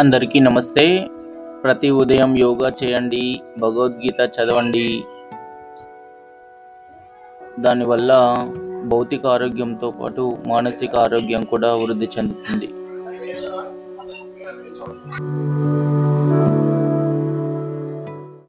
అందరికీ నమస్తే. ప్రతి ఉదయం యోగా చేయండి భగవద్గీత చదవండి. దానివల్ల భౌతిక ఆరోగ్యంతో పాటు మానసిక ఆరోగ్యం కూడా వృద్ధి చెందుతుంది.